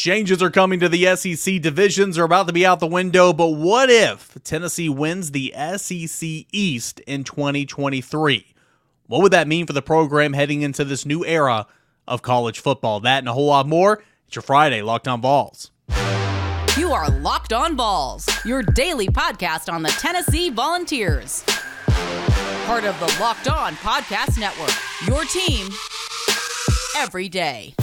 Changes are coming to the SEC divisions are about to be out the window, but what if Tennessee wins the SEC East in 2023? What would that mean for the program heading into this new era of college football? That and a whole lot more. It's your Friday Locked On Vols. You are Locked On Vols, your daily podcast on the Tennessee Volunteers. Part of the Locked On Podcast Network, your team every day.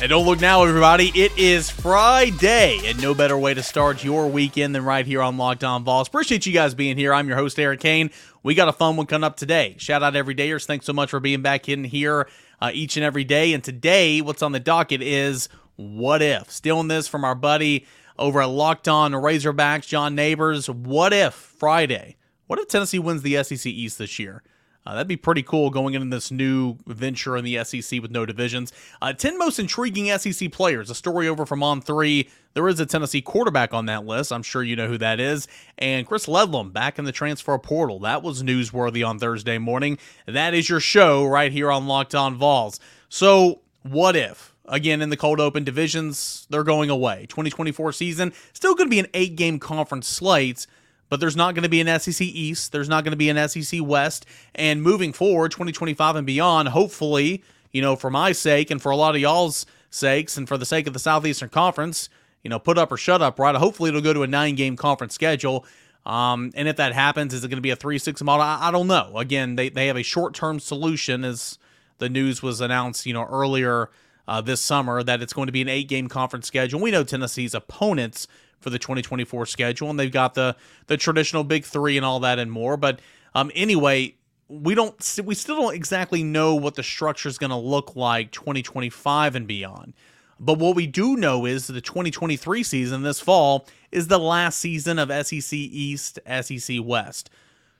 And don't look now, everybody. It is Friday, and no better way to start your weekend than right here on Locked On Vols. Appreciate you guys being here. I'm your host, Eric Kane. We got a fun one coming up today. Shout out everydayers. Thanks so much for being back in here uh, each and every day. And today, what's on the docket is what if? Stealing this from our buddy over at Locked On Razorbacks, John Neighbors. What if Friday? What if Tennessee wins the SEC East this year? Uh, that'd be pretty cool going into this new venture in the SEC with no divisions. Uh, 10 most intriguing SEC players. A story over from On 3. There is a Tennessee quarterback on that list. I'm sure you know who that is. And Chris Ledlum back in the transfer portal. That was newsworthy on Thursday morning. That is your show right here on Locked On Vols. So, what if? Again, in the cold open divisions, they're going away. 2024 season, still going to be an eight game conference slate but there's not going to be an SEC East. There's not going to be an SEC West. And moving forward, 2025 and beyond, hopefully, you know, for my sake and for a lot of y'all's sakes and for the sake of the Southeastern Conference, you know, put up or shut up, right? Hopefully it'll go to a nine game conference schedule. Um, and if that happens, is it going to be a 3 6 model? I, I, don't know. Again, they, they have a short term solution, as the news was announced, you know, earlier uh, this summer, that it's going to be an eight game conference schedule. We know Tennessee's opponents for the 2024 schedule, and they've got the the traditional big three and all that and more. But um, anyway, we don't we still don't exactly know what the structure is going to look like 2025 and beyond. But what we do know is the 2023 season this fall is the last season of SEC East, SEC West.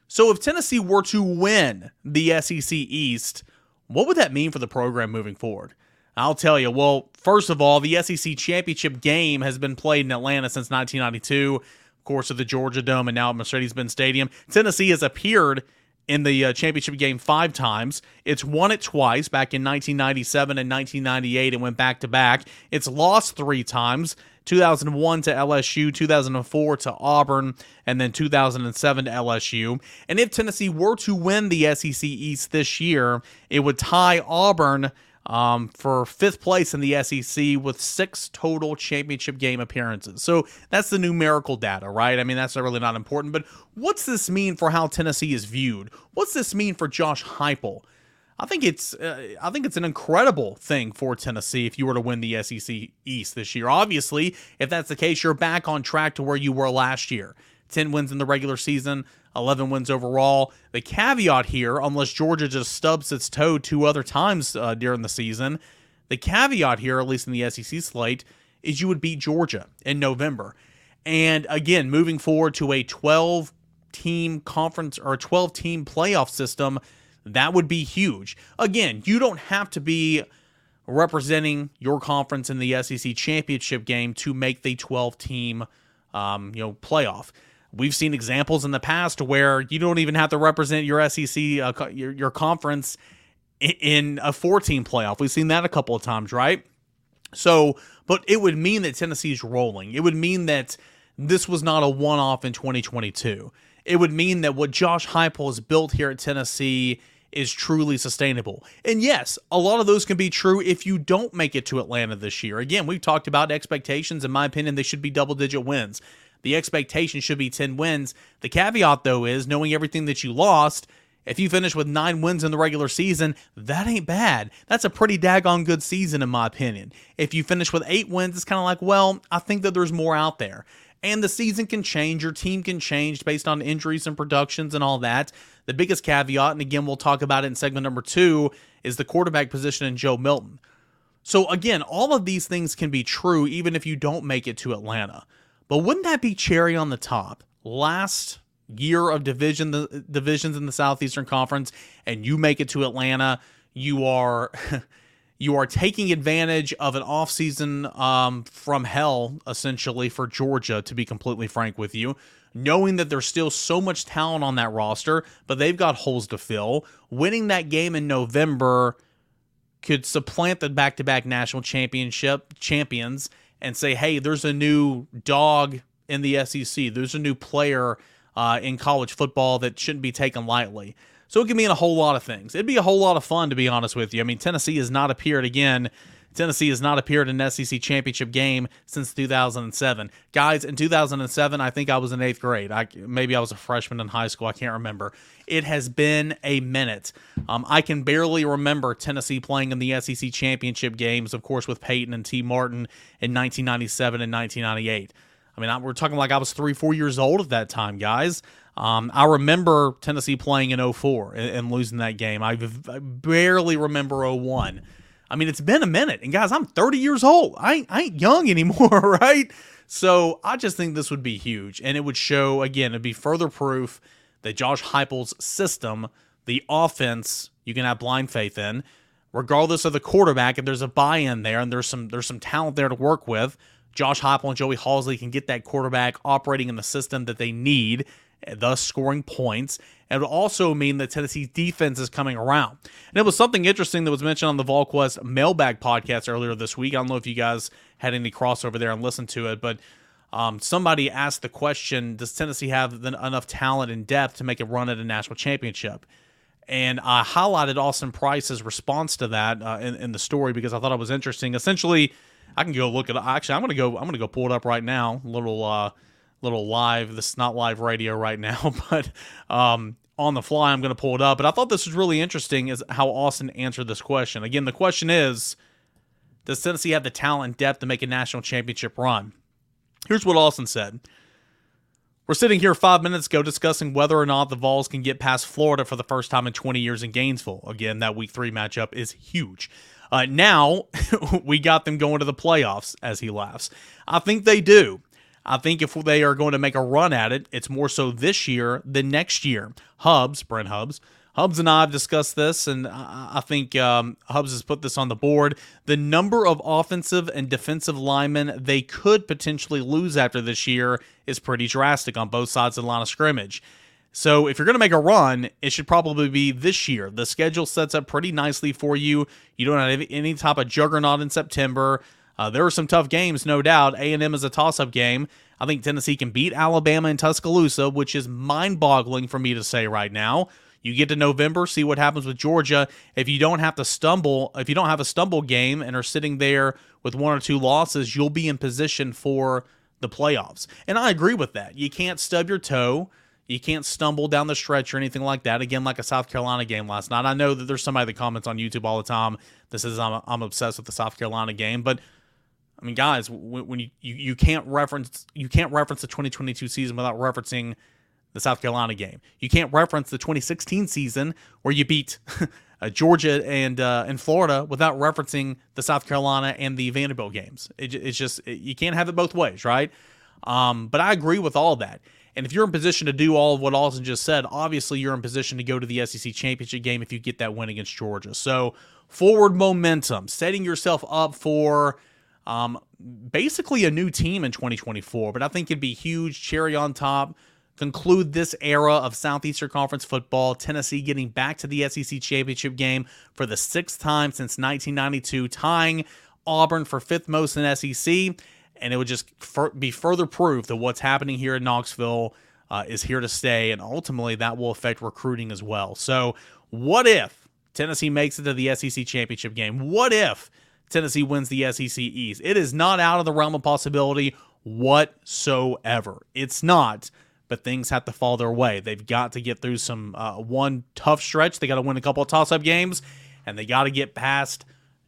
So if Tennessee were to win the SEC East, what would that mean for the program moving forward? I'll tell you. Well, first of all, the SEC championship game has been played in Atlanta since 1992, of course, at the Georgia Dome and now at Mercedes-Benz Stadium. Tennessee has appeared in the uh, championship game five times. It's won it twice back in 1997 and 1998. It went back to back. It's lost three times. 2001 to LSU, 2004 to Auburn, and then 2007 to LSU. And if Tennessee were to win the SEC East this year, it would tie Auburn um, for fifth place in the SEC with six total championship game appearances. So that's the numerical data, right? I mean, that's really not important. But what's this mean for how Tennessee is viewed? What's this mean for Josh Heupel? I think it's uh, I think it's an incredible thing for Tennessee if you were to win the SEC East this year. Obviously, if that's the case, you're back on track to where you were last year. 10 wins in the regular season, 11 wins overall. The caveat here, unless Georgia just stubs its toe two other times uh, during the season, the caveat here, at least in the SEC slate, is you would beat Georgia in November. And again, moving forward to a 12 team conference or a 12 team playoff system, that would be huge. Again, you don't have to be representing your conference in the SEC championship game to make the 12 team um, you know playoff. We've seen examples in the past where you don't even have to represent your SEC, uh, your, your conference in a 14 playoff. We've seen that a couple of times, right? So, but it would mean that Tennessee's rolling. It would mean that this was not a one off in 2022. It would mean that what Josh Heupel has built here at Tennessee is truly sustainable. And yes, a lot of those can be true if you don't make it to Atlanta this year. Again, we've talked about expectations. In my opinion, they should be double digit wins. The expectation should be 10 wins. The caveat, though, is knowing everything that you lost, if you finish with nine wins in the regular season, that ain't bad. That's a pretty daggone good season, in my opinion. If you finish with eight wins, it's kind of like, well, I think that there's more out there. And the season can change, your team can change based on injuries and productions and all that. The biggest caveat, and again, we'll talk about it in segment number two, is the quarterback position in Joe Milton. So, again, all of these things can be true even if you don't make it to Atlanta. But wouldn't that be cherry on the top? Last year of division the divisions in the Southeastern Conference and you make it to Atlanta, you are you are taking advantage of an offseason um, from hell essentially for Georgia to be completely frank with you. knowing that there's still so much talent on that roster, but they've got holes to fill. Winning that game in November could supplant the back-to-back national championship champions and say, "Hey, there's a new dog in the SEC. There's a new player uh, in college football that shouldn't be taken lightly." So it can mean a whole lot of things. It'd be a whole lot of fun, to be honest with you. I mean, Tennessee has not appeared again Tennessee has not appeared in an SEC championship game since 2007. Guys, in 2007, I think I was in eighth grade. I, maybe I was a freshman in high school. I can't remember. It has been a minute. Um, I can barely remember Tennessee playing in the SEC championship games, of course, with Peyton and Tee Martin in 1997 and 1998. I mean, we're talking like I was three, four years old at that time, guys. Um, I remember Tennessee playing in 04 and, and losing that game. I, I barely remember 01. I mean, it's been a minute. And guys, I'm 30 years old. I ain't, I ain't young anymore, right? So I just think this would be huge. And it would show, again, it'd be further proof that Josh Heupel's system, the offense, you can have blind faith in, regardless of the quarterback. If there's a buy-in there and there's some there's some talent there to work with, Josh Heupel and Joey Halzle can get that quarterback operating in the system that they need eh, thus scoring points. It would also mean that Tennessee's defense is coming around. And it was something interesting that was mentioned on the VolQuest mailbag podcast earlier this week. I don't know if you guys had any crossover there and listened to it, but um, somebody asked the question Does Tennessee have enough talent and depth to make a run at a national championship? And I highlighted Austin Price's response to that uh, in, in the story because I thought it was interesting. Essentially, I can go look at. Actually, I'm gonna go. I'm gonna go pull it up right now. Little uh, little live. This is not live radio right now, but um, on the fly, I'm going to pull it up. But I thought this was really interesting is how Austin answered this question. Again, the question is, does Tennessee have the talent and depth to make a national championship run? Here's what Austin said. We're sitting here five minutes ago discussing whether or not the Vols can get past Florida for the first time in 20 years in Gainesville. Again, that week three matchup is huge. Uh, now we got them going to the playoffs, as he laughs. I think they do. I think if they are going to make a run at it, it's more so this year than next year. Hubbs, Brent Hubbs, Hubbs and I have discussed this, and I think um, Hubbs has put this on the board. The number of offensive and defensive linemen they could potentially lose after this year is pretty drastic on both sides of the line of scrimmage. So if you're going to make a run, it should probably be this year. The schedule sets up pretty nicely for you. You don't have any type of juggernaut in September. Uh, there are some tough games, no doubt. A&M is a toss-up game. I think Tennessee can beat Alabama and Tuscaloosa, which is mind-boggling for me to say right now. You get to November, see what happens with Georgia. If you don't have to stumble, if you don't have a stumble game and are sitting there with one or two losses, you'll be in position for the playoffs. And I agree with that. You can't stub your toe. You can't stumble down the stretch or anything like that. Again, like a South Carolina game last night. I know that there's somebody that comments on YouTube all the time. This is I'm, I'm obsessed with the South Carolina game, but I mean, guys, when, when you, you you can't reference you can't reference the 2022 season without referencing the South Carolina game. You can't reference the 2016 season where you beat uh, Georgia and uh, and Florida without referencing the South Carolina and the Vanderbilt games. It, it's just it, you can't have it both ways, right? Um, but I agree with all that. And if you're in position to do all of what Austin just said, obviously you're in position to go to the SEC championship game if you get that win against Georgia. So forward momentum, setting yourself up for um, basically a new team in 2024, but I think it'd be huge cherry on top. Conclude this era of Southeastern Conference football. Tennessee getting back to the SEC championship game for the sixth time since 1992, tying Auburn for fifth most in SEC. And it would just be further proof that what's happening here in Knoxville uh, is here to stay. And ultimately, that will affect recruiting as well. So, what if Tennessee makes it to the SEC championship game? What if Tennessee wins the SEC East. It is not out of the realm of possibility whatsoever. It's not, but things have to fall their way. They've got to get through some uh, one tough stretch. They got to win a couple of toss-up games, and they got to get past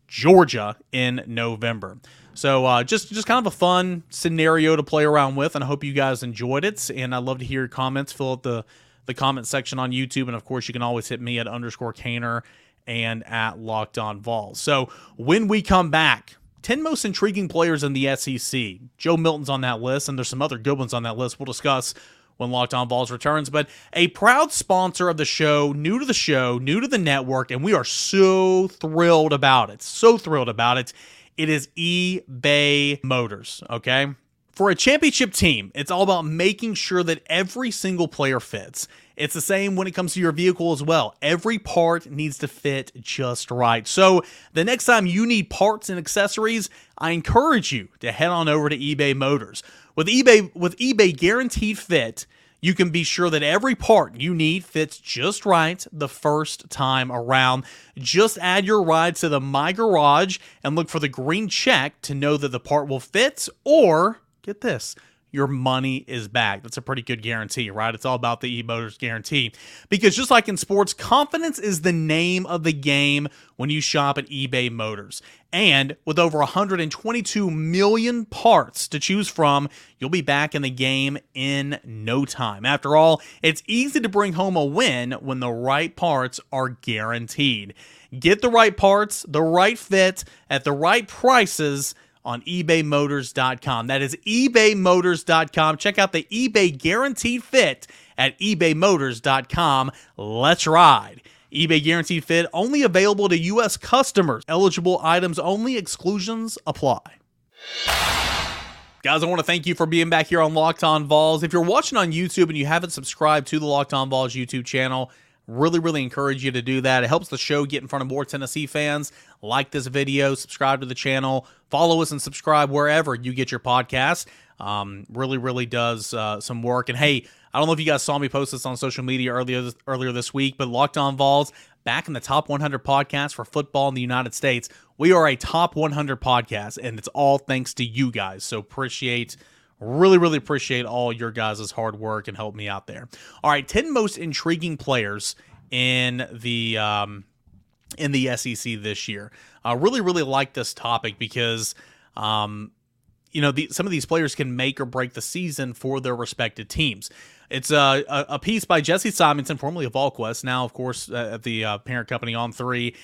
Georgia in November. So uh, just just kind of a fun scenario to play around with, and I hope you guys enjoyed it. And I'd love to hear your comments. Fill out the the comment section on YouTube, and of course you can always hit me at underscore Cainer and at Locked On Vols. So when we come back, 10 most intriguing players in the SEC. Joe Milton's on that list, and there's some other good ones on that list we'll discuss when Locked On Vols returns. But a proud sponsor of the show, new to the show, new to the network, and we are so thrilled about it. So thrilled about it. It is eBay Motors, okay? For a championship team, it's all about making sure that every single player fits. It's the same when it comes to your vehicle as well. Every part needs to fit just right. So, the next time you need parts and accessories, I encourage you to head on over to eBay Motors. With eBay with eBay guaranteed fit, you can be sure that every part you need fits just right the first time around. Just add your ride to the My Garage and look for the green check to know that the part will fit or get this your money is back. That's a pretty good guarantee, right? It's all about the eMotors guarantee. Because just like in sports, confidence is the name of the game when you shop at eBay Motors. And with over 122 million parts to choose from, you'll be back in the game in no time. After all, it's easy to bring home a win when the right parts are guaranteed. Get the right parts, the right fit, at the right prices on ebaymotors.com. That is ebaymotors.com. Check out the eBay guaranteed fit at ebaymotors.com. Let's ride. eBay guaranteed fit only available to U.S. customers. Eligible items only, exclusions apply. Guys, I want to thank you for being back here on Locked On Vols. If you're watching on YouTube and you haven't subscribed to the Locked On Vols YouTube channel, Really, really encourage you to do that. It helps the show get in front of more Tennessee fans. Like this video, subscribe to the channel, follow us, and subscribe wherever you get your podcast. Um, really, really does uh, some work. And hey, I don't know if you guys saw me post this on social media earlier this, earlier this week, but Locked On Vols back in the top 100 podcasts for football in the United States. We are a top 100 podcast, and it's all thanks to you guys. So appreciate Really, really appreciate all your guys' hard work and help me out there. All right, 10 most intriguing players in the um, in the SEC this year. I really, really like this topic because um, you know the, some of these players can make or break the season for their respective teams. It's a, a, piece by Jesse Simonton, formerly of VolQuest, now of course uh, at the uh, parent company On Three,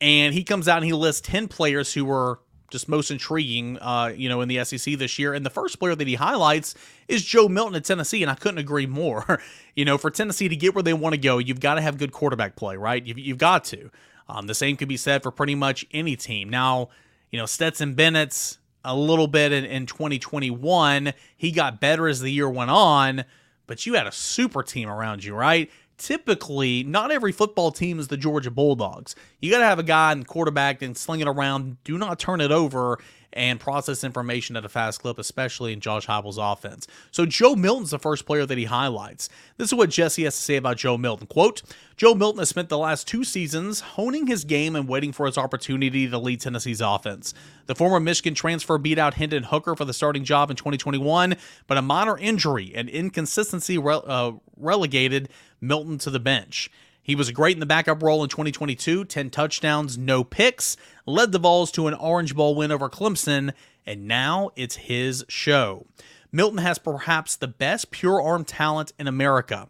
and he comes out and he lists ten players who were just most intriguing, uh, you know, in the SEC this year. And the first player that he highlights is Joe Milton at Tennessee, and I couldn't agree more. you know, for Tennessee to get where they want to go, you've got to have good quarterback play, right? You've, you've got to. Um, the same could be said for pretty much any team. Now, you know, Stetson Bennett's a little bit in, in 2021. He got better as the year went on, but you had a super team around you, right? Typically not every football team is the Georgia Bulldogs. You got to have a guy in quarterback and sling it around. Do not turn it over and process information at a fast clip, especially in Josh Heupel's offense. So Joe Milton's the first player that he highlights. This is what Jesse has to say about Joe Milton. Quote, Joe Milton has spent the last two seasons honing his game and waiting for his opportunity to lead Tennessee's offense. The former Michigan transfer beat out Hendon Hooker for the starting job in 2021, but a minor injury and inconsistency uh, relegated Milton to the bench. He was great in the backup role in 2022 10 touchdowns, no picks, led the Vols to an Orange Bowl win over Clemson, and now it's his show. Milton has perhaps the best pure arm talent in America.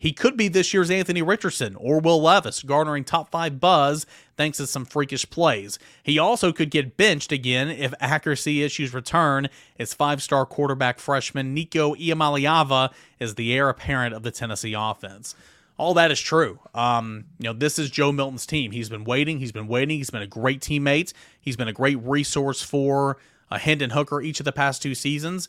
He could be this year's Anthony Richardson or Will Levis, garnering top five buzz thanks to some freakish plays. He also could get benched again if accuracy issues return, as five star quarterback freshman Nico Iamaleava is the heir apparent of the Tennessee offense all that is true. Um, you know, this is Joe Milton's team. He's been waiting. He's been waiting. He's been a great teammate. He's been a great resource for uh, Hendon Hooker each of the past two seasons.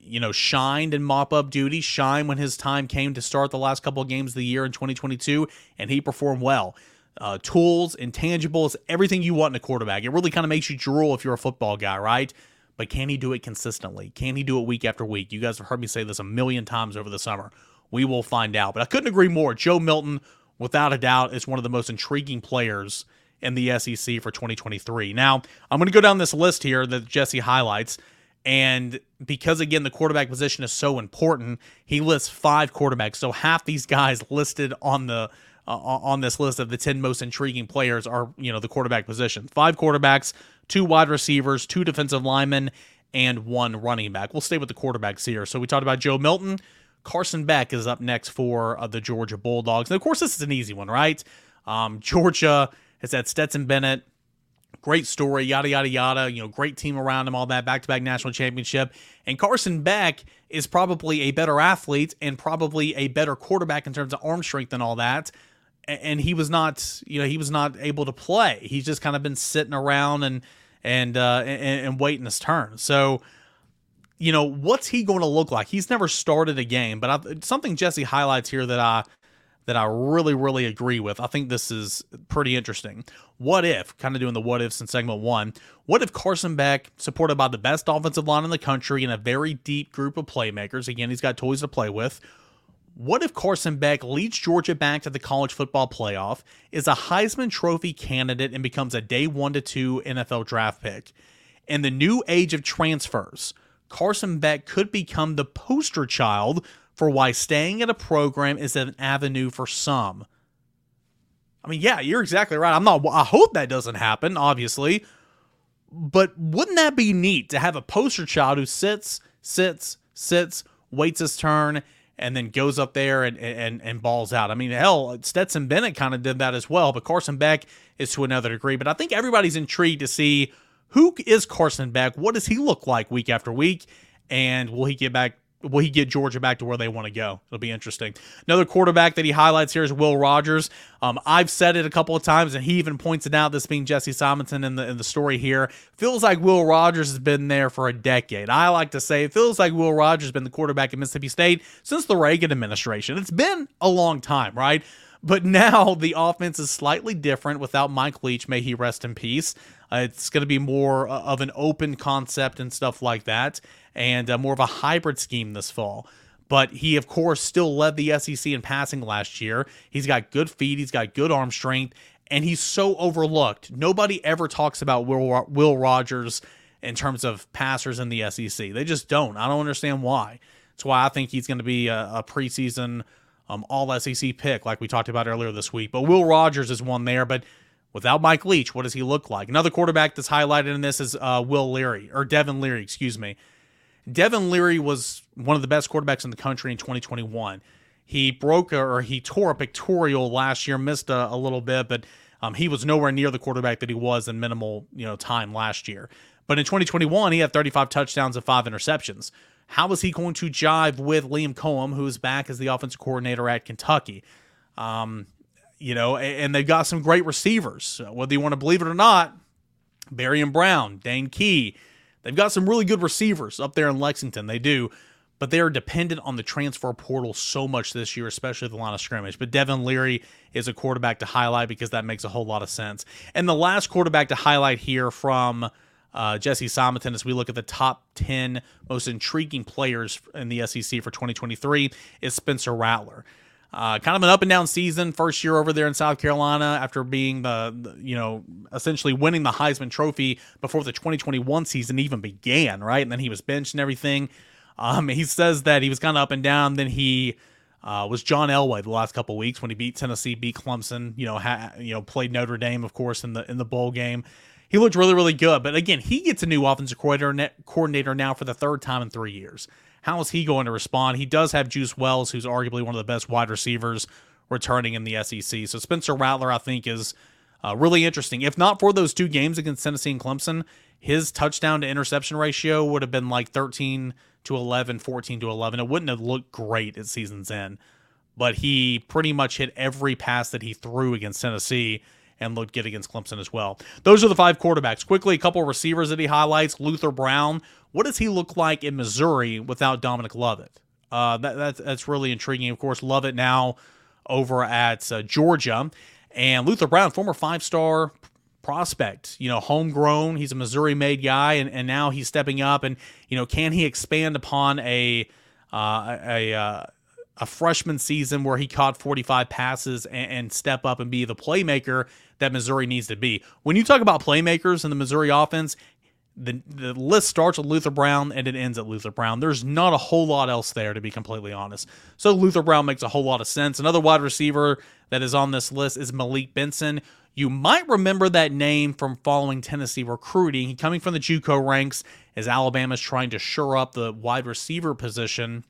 You know, shined in mop up duty, shine when his time came to start the last couple of games of the year in 2022, and he performed well. Uh, tools, intangibles, everything you want in a quarterback. It really kind of makes you drool if you're a football guy, right? But can he do it consistently? Can he do it week after week? You guys have heard me say this a million times over the summer. We will find out. But I couldn't agree more. Joe Milton, without a doubt, is one of the most intriguing players in the SEC for 2023. Now, I'm going to go down this list here that Jesse highlights. And because, again, the quarterback position is so important, he lists five quarterbacks. So half these guys listed on the uh, on this list of the 10 most intriguing players are, you know, the quarterback position. Five quarterbacks, two wide receivers, two defensive linemen, and one running back. We'll stay with the quarterbacks here. So we talked about Joe Milton. Carson Beck is up next for uh, the Georgia Bulldogs. And of course, this is an easy one, right? Um, Georgia has had Stetson Bennett. Great story, yada, yada, yada. You know, great team around him, all that back to back national championship. And Carson Beck is probably a better athlete and probably a better quarterback in terms of arm strength and all that. And he was not, you know, he was not able to play. He's just kind of been sitting around and and uh, and, and waiting his turn. So you know, what's he going to look like? He's never started a game, but I, something Jesse highlights here that I that I really, really agree with. I think this is pretty interesting. What if, kind of doing the what ifs in segment one, what if Carson Beck, supported by the best offensive line in the country and a very deep group of playmakers, again, he's got toys to play with, what if Carson Beck leads Georgia back to the college football playoff, is a Heisman Trophy candidate, and becomes a day one to two NFL draft pick? In the new age of transfers, Carson Beck could become the poster child for why staying at a program is an avenue for some. I mean, yeah, you're exactly right. I'm not, I hope that doesn't happen, obviously. But wouldn't that be neat to have a poster child who sits, sits, sits, waits his turn, and then goes up there and and and balls out. I mean, hell, Stetson Bennett kind of did that as well, but Carson Beck is to another degree. But I think everybody's intrigued to see who is Carson Beck? What does he look like week after week? And will he get back will he get Georgia back to where they want to go? It'll be interesting. Another quarterback that he highlights here is Will Rogers. Um, I've said it a couple of times, and he even points it out. This being Jesse Simonton in the in the story here feels like Will Rogers has been there for a decade. I like to say it feels like Will Rogers has been the quarterback at Mississippi State since the Reagan administration. It's been a long time, right? But now the offense is slightly different without Mike Leach. May he rest in peace. Uh, it's going to be more uh, of an open concept and stuff like that and uh, more of a hybrid scheme this fall. But he, of course, still led the SEC in passing last year. He's got good feet, he's got good arm strength, and he's so overlooked. Nobody ever talks about Will, Will Rogers in terms of passers in the SEC. They just don't. I don't understand why. That's why I think he's going to be a, a preseason um, all SEC pick, like we talked about earlier this week. But Will Rogers is one there. But without Mike Leach, what does he look like? Another quarterback that's highlighted in this is uh, Will Leary, or Devin Leary, excuse me. Devin Leary was one of the best quarterbacks in the country in 2021. He broke or he tore a pectoral last year, missed a, a little bit, but um, he was nowhere near the quarterback that he was in minimal you know time last year. But in 2021, he had 35 touchdowns and five interceptions. How is he going to jive with Liam Coen, who is back as the offensive coordinator at Kentucky? Um, you know, and they've got some great receivers. Whether you want to believe it or not, Barion Brown, Dane Key, They've got some really good receivers up there in Lexington. They do. But they are dependent on the transfer portal so much this year, especially the line of scrimmage. But Devin Leary is a quarterback to highlight because that makes a whole lot of sense. And the last quarterback to highlight here from uh, Jesse Simonton as we look at the top 10 most intriguing players in the SEC for 2023 is Spencer Rattler. Uh, kind of an up and down season. First year over there in South Carolina after being the, the, you know, essentially winning the Heisman Trophy before the 2021 season even began, right? And then he was benched and everything. Um, he says that he was kind of up and down. Then he uh, was John Elway the last couple weeks when he beat Tennessee, beat Clemson. You know, ha- you know, played Notre Dame, of course, in the in the bowl game. He looked really, really good. But again, he gets a new offensive coordinator coordinator now for the third time in three years. How is he going to respond? He does have Juice Wells, who's arguably one of the best wide receivers returning in the SEC. So Spencer Rattler, I think, is uh, really interesting. If not for those two games against Tennessee and Clemson, his touchdown to interception ratio would have been like 13 to 11, 14 to 11. It wouldn't have looked great at season's end, but he pretty much hit every pass that he threw against Tennessee and looked good against Clemson as well. Those are the five quarterbacks. Quickly, a couple receivers that he highlights. Luther Burden. What does he look like in Missouri without Dominic Lovett? Uh, that, that's that's really intriguing. Of course, Lovett now over at uh, Georgia, and Luther Burden, former five-star prospect, you know, homegrown. He's a Missouri-made guy, and, and now he's stepping up. And you know, can he expand upon a uh, a, a uh, a freshman season where he caught 45 passes and, and, step up and be the playmaker that Missouri needs to be. When you talk about playmakers in the Missouri offense, the, the list starts with Luther Burden and it ends at Luther Burden. There's not a whole lot else there, to be completely honest. So Luther Burden makes a whole lot of sense. Another wide receiver that is on this list is Malik Benson. You might remember that name from following Tennessee recruiting. He coming from the JUCO ranks as Alabama's trying to shore up the wide receiver position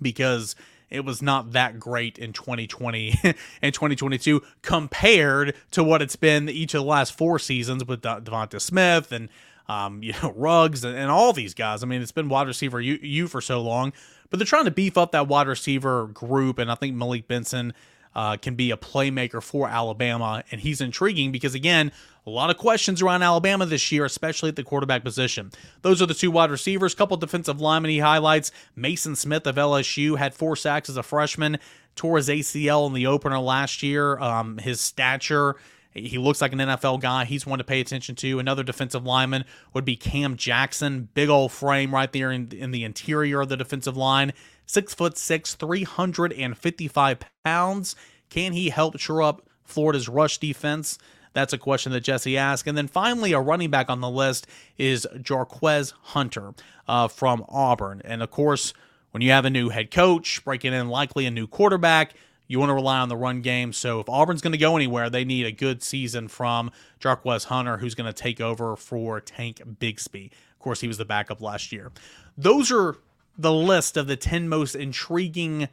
because it was not that great in 2020 and 2022 compared to what it's been each of the last four seasons with De- Devonta Smith and um, you know Ruggs and, and, all these guys. I mean, it's been wide receiver you, you for so long, but they're trying to beef up that wide receiver group, and I think Malik Benson. Uh, can be a playmaker for Alabama, and he's intriguing because again, A lot of questions around Alabama this year, especially at the quarterback position. Those are the two wide receivers. Couple defensive linemen he highlights. Mason Smith of LSU had four sacks as a freshman. Tore his ACL in the opener last year. Um, his stature he looks like an NFL guy. He's one to pay attention to. Another defensive lineman would be Cam Jackson. Big old frame right there in, in the interior of the defensive line. Six foot six, 355 pounds. Can he help shore up Florida's rush defense? That's a question that Jesse asked. And then finally, a running back on the list is Jarquez Hunter uh, from Auburn. And of course, when you have a new head coach, breaking in likely a new quarterback, you want to rely on the run game. So if Auburn's going to go anywhere, they need a good season from Jarquez Hunter, who's going to take over for Tank Bigsby. Of course, he was the backup last year. Those are the list of the 10 most intriguing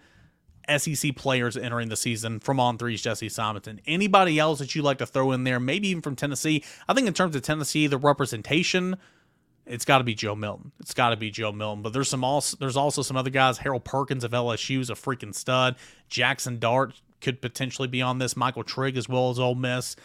SEC players entering the season from On threes, Jesse Simonton. Anybody else that you'd like to throw in there, maybe even from Tennessee? I think in terms of Tennessee, the representation it's got to be Joe Milton. It's got to be Joe Milton. But there's some also there's also some other guys. Harold Perkins of LSU is a freaking stud. Jaxson Dart could potentially be on this. Michael Trigg as well as Ole Miss.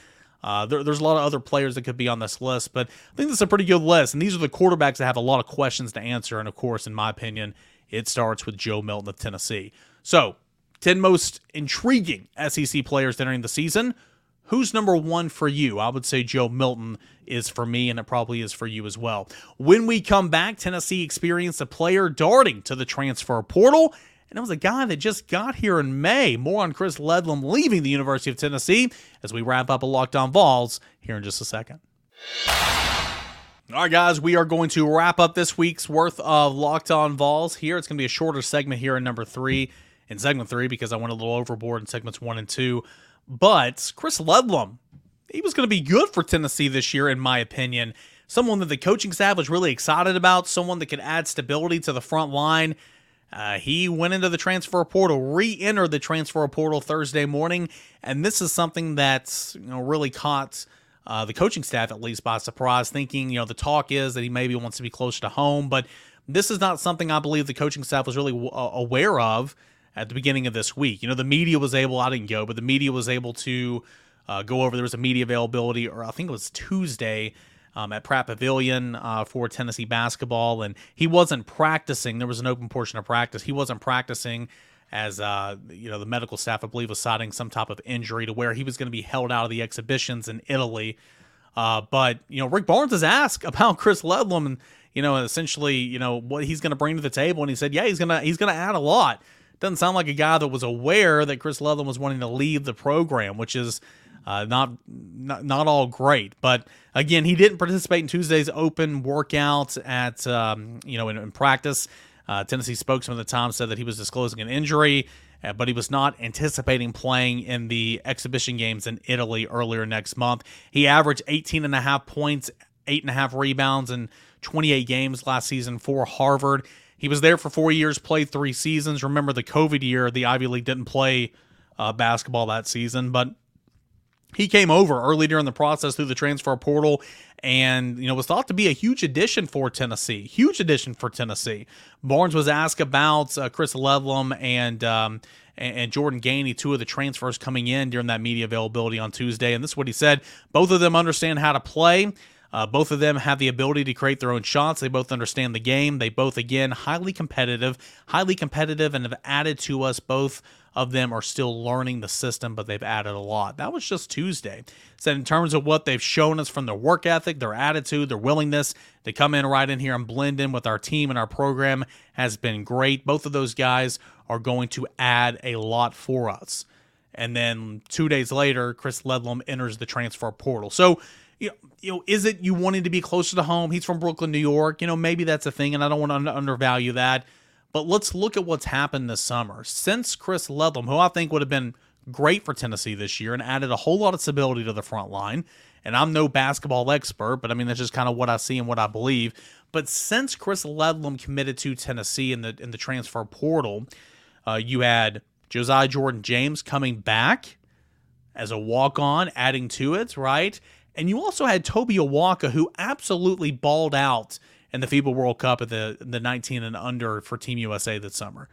Uh, there, there's a lot of other players that could be on this list, but I think this is a pretty good list. And these are the quarterbacks that have a lot of questions to answer. And of course, in my opinion, it starts with Joe Milton of Tennessee. So, 10 most intriguing SEC players entering the season. Who's number one for you? I would say Joe Milton is for me, and it probably is for you as well. When we come back, Tennessee experienced a player darting to the transfer portal, and it was a guy that just got here in May. More on Chris Ledlum leaving the University of Tennessee as we wrap up a Locked On Vols here in just a second. All right, guys, we are going to wrap up this week's worth of Locked On Vols here. It's going to be a shorter segment here in number three, in segment three, because I went a little overboard in segments one and two. But Chris Ledlum, he was going to be good for Tennessee this year, in my opinion. Someone that the coaching staff was really excited about, someone that could add stability to the front line. Uh, he went into the transfer portal, re-entered the transfer portal Thursday morning, and this is something that's you know really caught uh, the coaching staff at least by surprise, thinking you know the talk is that he maybe wants to be closer to home, but this is not something I believe the coaching staff was really w- uh, aware of at the beginning of this week. You know, the media was able, I didn't go, but the media was able to uh, go over. There was a media availability, or I think it was Tuesday. Um, at Pratt Pavilion uh, for Tennessee basketball, and he wasn't practicing. There was an open portion of practice. He wasn't practicing as uh, you know the medical staff, I believe, was citing some type of injury to where he was going to be held out of the exhibitions in Italy. Uh, but you know, Rick Barnes has asked about Chris Ledlum and you know, essentially, you know, what he's going to bring to the table, and he said, yeah, he's gonna he's gonna add a lot doesn't sound like a guy that was aware that Chris Ledlum was wanting to leave the program, which is uh, not, not not all great. But again, he didn't participate in Tuesday's open workout at um, you know in, in practice. Uh, Tennessee spokesman at the time said that he was disclosing an injury, uh, but he was not anticipating playing in the exhibition games in Italy earlier next month. He averaged 18 and a half points, eight and a half rebounds, in 28 games last season for Harvard. He was there for four years, played three seasons. Remember the COVID year, the Ivy League didn't play uh, basketball that season, but he came over early during the process through the transfer portal and you know was thought to be a huge addition for Tennessee. Huge addition for Tennessee. Barnes was asked about uh, Chris Ledlum and um, and Jordan Gainey, two of the transfers coming in during that media availability on Tuesday, and this is what he said: both of them understand how to play. Uh, both of them have the ability to create their own shots. They both understand the game. They both, again, highly competitive, highly competitive, and have added to us. Both of them are still learning the system, but they've added a lot. That was just Tuesday. So, in terms of what they've shown us from their work ethic, their attitude, their willingness to come in right in here and blend in with our team and our program has been great. Both of those guys are going to add a lot for us. And then two days later, Chris Ledlum enters the transfer portal. So, you know, is it you wanting to be closer to home? He's from Brooklyn, New York. You know, maybe that's a thing, and I don't want to undervalue that. But let's look at what's happened this summer. Since Chris Ledlum, who I think would have been great for Tennessee this year and added a whole lot of stability to the front line, and I'm no basketball expert, but I mean that's just kind of what I see and what I believe. But since Chris Ledlum committed to Tennessee in the in the transfer portal, uh, you had Josiah Jordan James coming back as a walk on, adding to it, right? And you also had Tobe Awaka, who absolutely balled out in the FIBA World Cup at the, the 19 and under for Team USA this summer.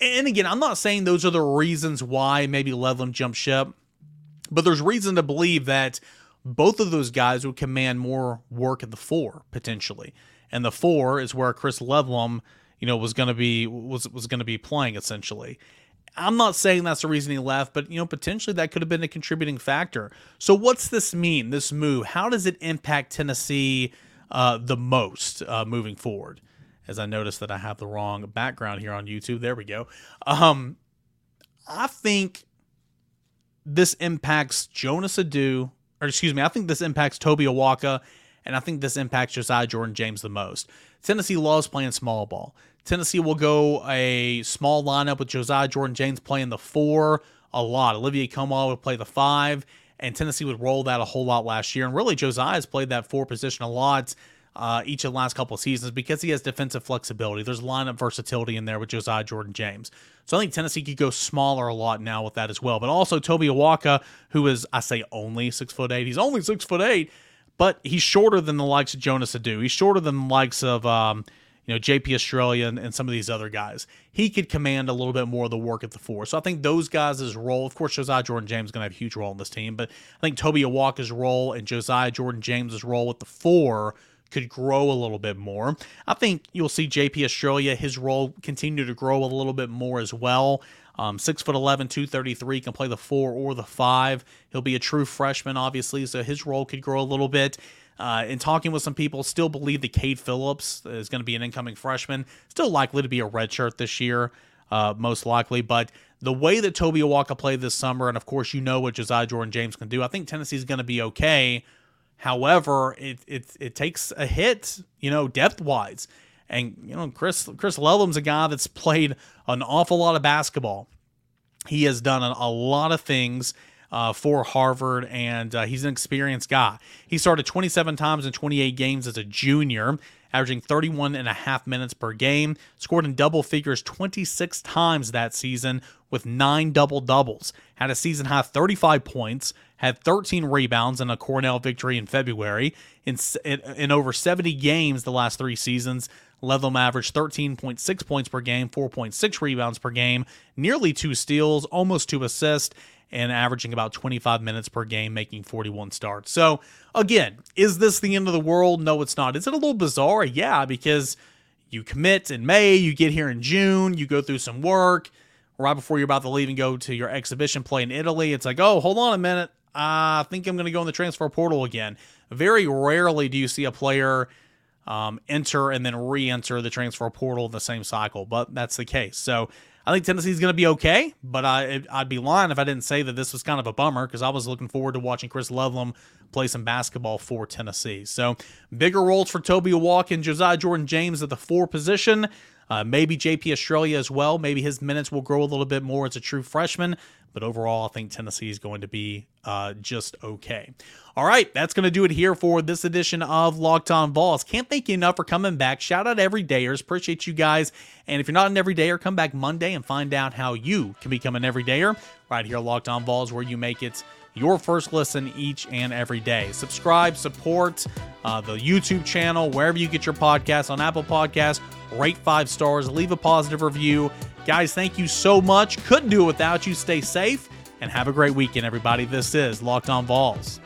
And again, I'm not saying those are the reasons why maybe Ledlum jumped ship, but there's reason to believe that both of those guys would command more work at the four potentially, and the four is where Chris Ledlum, you know, was going to be was was going to be playing essentially. I'm not saying that's the reason he left, but you know, potentially that could have been a contributing factor. So, what's this mean? This move? How does it impact Tennessee uh, the most uh, moving forward? As I noticed that I have the wrong background here on YouTube. There we go. Um, I think this impacts Jonas Aidoo, or excuse me, I think this impacts Tobe Awaka, and I think this impacts Josiah Jordan James the most. Tennessee loves playing small ball. Tennessee will go a small lineup with Josiah Jordan James playing the four a lot. Olivier Nkamhoua would play the five, and Tennessee would roll that a whole lot last year. And really, Josiah has played that four position a lot uh, each of the last couple seasons because he has defensive flexibility. There's lineup versatility in there with Josiah Jordan James. So I think Tennessee could go smaller a lot now with that as well. But also Tobe Awaka, who is I say only six foot eight. He's only six foot eight, but he's shorter than the likes of Jonas Aidoo. He's shorter than the likes of um, you know JP Estrella and, and, some of these other guys. He could command a little bit more of the work at the four. So I think those guys' role, of course, Josiah Jordan James is going to have a huge role in this team, but I think Tobe Awaka's role and Josiah Jordan James's role at the four could grow a little bit more. I think you'll see JP Estrella, his role continue to grow a little bit more as well. Um, six foot 11, 233, can play the four or the five. He'll be a true freshman, obviously, so his role could grow a little bit. Uh, in talking with some people, still believe that Cade Phillips is going to be an incoming freshman. Still likely to be a redshirt this year, uh, most likely. But the way that Tobe Awaka played this summer, and of course, you know what Josiah Jordan James can do, I think Tennessee's going to be okay However, it it it takes a hit, you know, depth wise. And you know, Chris Chris Ledlum's a guy that's played an awful lot of basketball. He has done a, lot of things uh, for Harvard, and uh, he's an experienced guy. He started 27 times in 28 games as a junior, averaging 31 and a half minutes per game. Scored in double figures 26 times that season with nine double doubles. Had a season high 35 points, had 13 rebounds in a Cornell victory in February. In, in over 70 games the last three seasons, Ledlum averaged 13.6 points per game, 4.6 rebounds per game, nearly two steals, almost two assists, and averaging about 25 minutes per game, making 41 starts. So, again, is this the end of the world? No, it's not. Is it a little bizarre? Yeah, because you commit in May, you get here in June, you go through some work. Right before you're about to leave and go to your exhibition play in Italy, it's like, oh, hold on a minute. I think I'm going to go in the transfer portal again. Very rarely do you see a player um, enter and then re enter the transfer portal in the same cycle, but that's the case. So I think Tennessee's going to be okay, but I, I'd be lying if I didn't say that this was kind of a bummer because I was looking forward to watching Chris Ledlum play some basketball for Tennessee. So bigger roles for Tobe Awaka and Josiah Jordan James at the four position. Uh, maybe JP Estrella as well. Maybe his minutes will grow a little bit more as a true freshman. But overall, I think Tennessee is going to be uh, just okay. All right, that's going to do it here for this edition of Locked On Vols. Can't thank you enough for coming back. Shout out everydayers. Appreciate you guys. And if you're not an everydayer, come back Monday and find out how you can become an everydayer right here Locked On Vols, where you make it your first listen each and every day. Subscribe, support uh, the YouTube channel, wherever you get your podcasts on Apple Podcasts. Rate five stars, leave a positive review. Guys, thank you so much. Couldn't do it without you. Stay safe and have a great weekend, everybody. This is Locked On Vols.